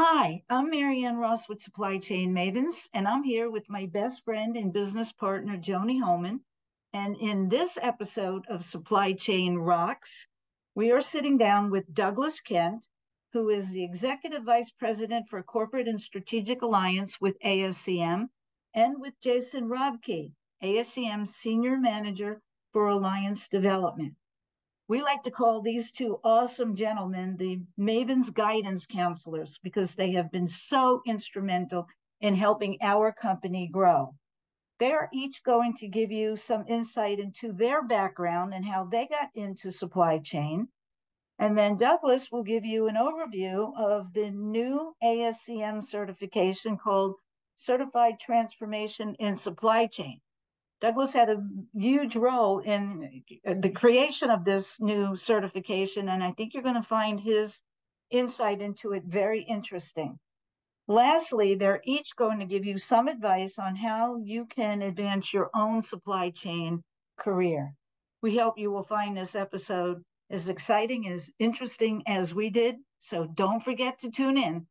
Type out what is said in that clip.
Hi, I'm Marianne Ross with Supply Chain Mavens, and I'm here with my best friend and business partner, Joni Holman. And in this episode of Supply Chain Rocks, we are sitting down with Douglas Kent, who is the Executive Vice President for Corporate and Strategic Alliance with ASCM, and with Jason Robke, ASCM Senior Manager for Alliance Development. We like to call these two awesome gentlemen the Mavens Guidance Counselors because they have been so instrumental in helping our company grow. They're each going to give you some insight into their background and how they got into supply chain. And then Douglas will give you an overview of the new ASCM certification called Certified Transformation in Supply Chain. Douglas had a huge role in uh, the creation of this new certification, and I think you're going to find his insight into it very interesting. Lastly, they're each going to give you some advice on how you can advance your own supply chain career. We hope you will find this episode as exciting, as interesting as we did. So don't forget to tune in